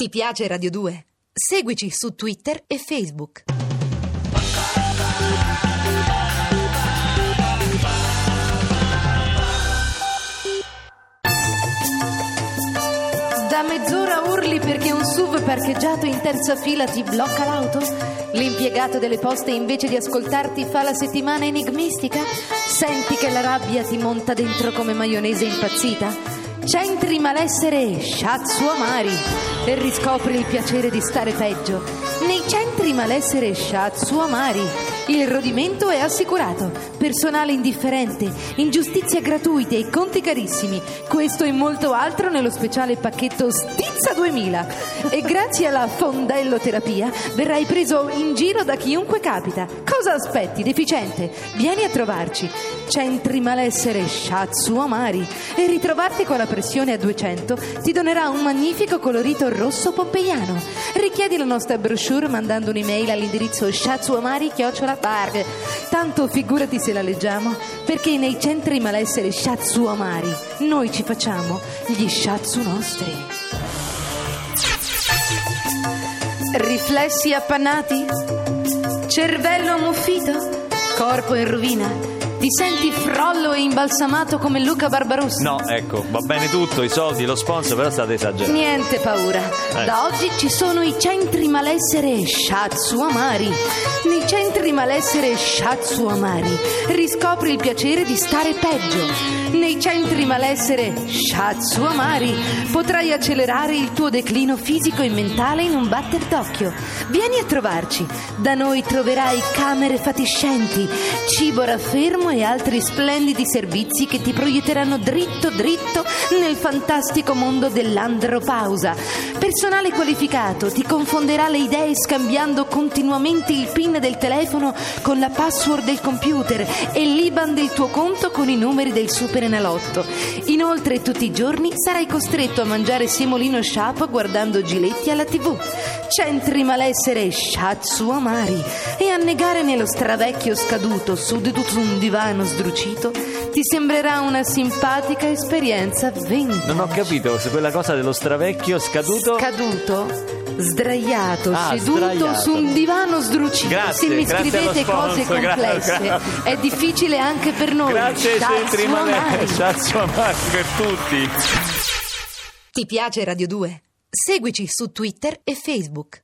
Ti piace Radio 2? Seguici su Twitter e Facebook. Da mezz'ora urli perché un SUV parcheggiato in terza fila ti blocca l'auto? L'impiegato delle poste invece di ascoltarti fa la settimana enigmistica? Senti che la rabbia ti monta dentro come maionese impazzita? Centri malessere Shatsu Amari e riscopri il piacere di stare peggio. Nei centri malessere Shatsu Amari il rodimento è assicurato, personale indifferente, ingiustizie gratuite e conti carissimi. Questo e molto altro nello speciale pacchetto Stizza 2000. E grazie alla fondelloterapia verrai preso in giro da chiunque capita. Cosa aspetti, deficiente? Vieni a trovarci. Centri malessere Shatsu Amari e ritrovarti con la pressione a 200 ti donerà un magnifico colorito rosso pompeiano. Richiedi la nostra brochure mandando un'email all'indirizzo shatsuamari-chiocciola Park. Tanto figurati se la leggiamo, perché nei centri malessere Shatsu Amari noi ci facciamo gli Shatsu nostri. Riflessi appannati? Cervello ammuffito? Corpo in rovina? Ti senti frollo e imbalsamato come Luca Barbarossa? No, ecco, va bene tutto, i soldi, lo sponsor, però state esagerando. Niente paura. Eh. Da oggi ci sono i centri malessere Shatsu Amari. Nei centri malessere Shatsu Amari riscopri il piacere di stare peggio. Nei centri malessere Shatsu Amari potrai accelerare il tuo declino fisico e mentale in un batter d'occhio. Vieni a trovarci. Da noi troverai camere fatiscenti, cibo raffermo e altri splendidi servizi che ti proietteranno dritto dritto nel fantastico mondo dell'andropausa. Personale qualificato ti confonderà le idee scambiando continuamente il PIN del telefono con la password del computer e l'IBAN del tuo conto con i numeri del superenalotto. Inoltre tutti i giorni sarai costretto a mangiare semolino sciapo guardando Giletti alla TV. Centri malessere Shatsu Amari e annegare nello stravecchio scaduto seduto su un divano sdrucito ti sembrerà una simpatica esperienza vintage. Non ho capito, se quella cosa dello stravecchio scaduto... Caduto, sdraiato, Ah, seduto sdraiato. su un divano sdrucito. Grazie, Se mi scrivete cose sponsor, gra- complesse, gra- è difficile anche per noi. Grazie centri Amari per tutti. Ti piace Radio 2? Seguici su Twitter e Facebook.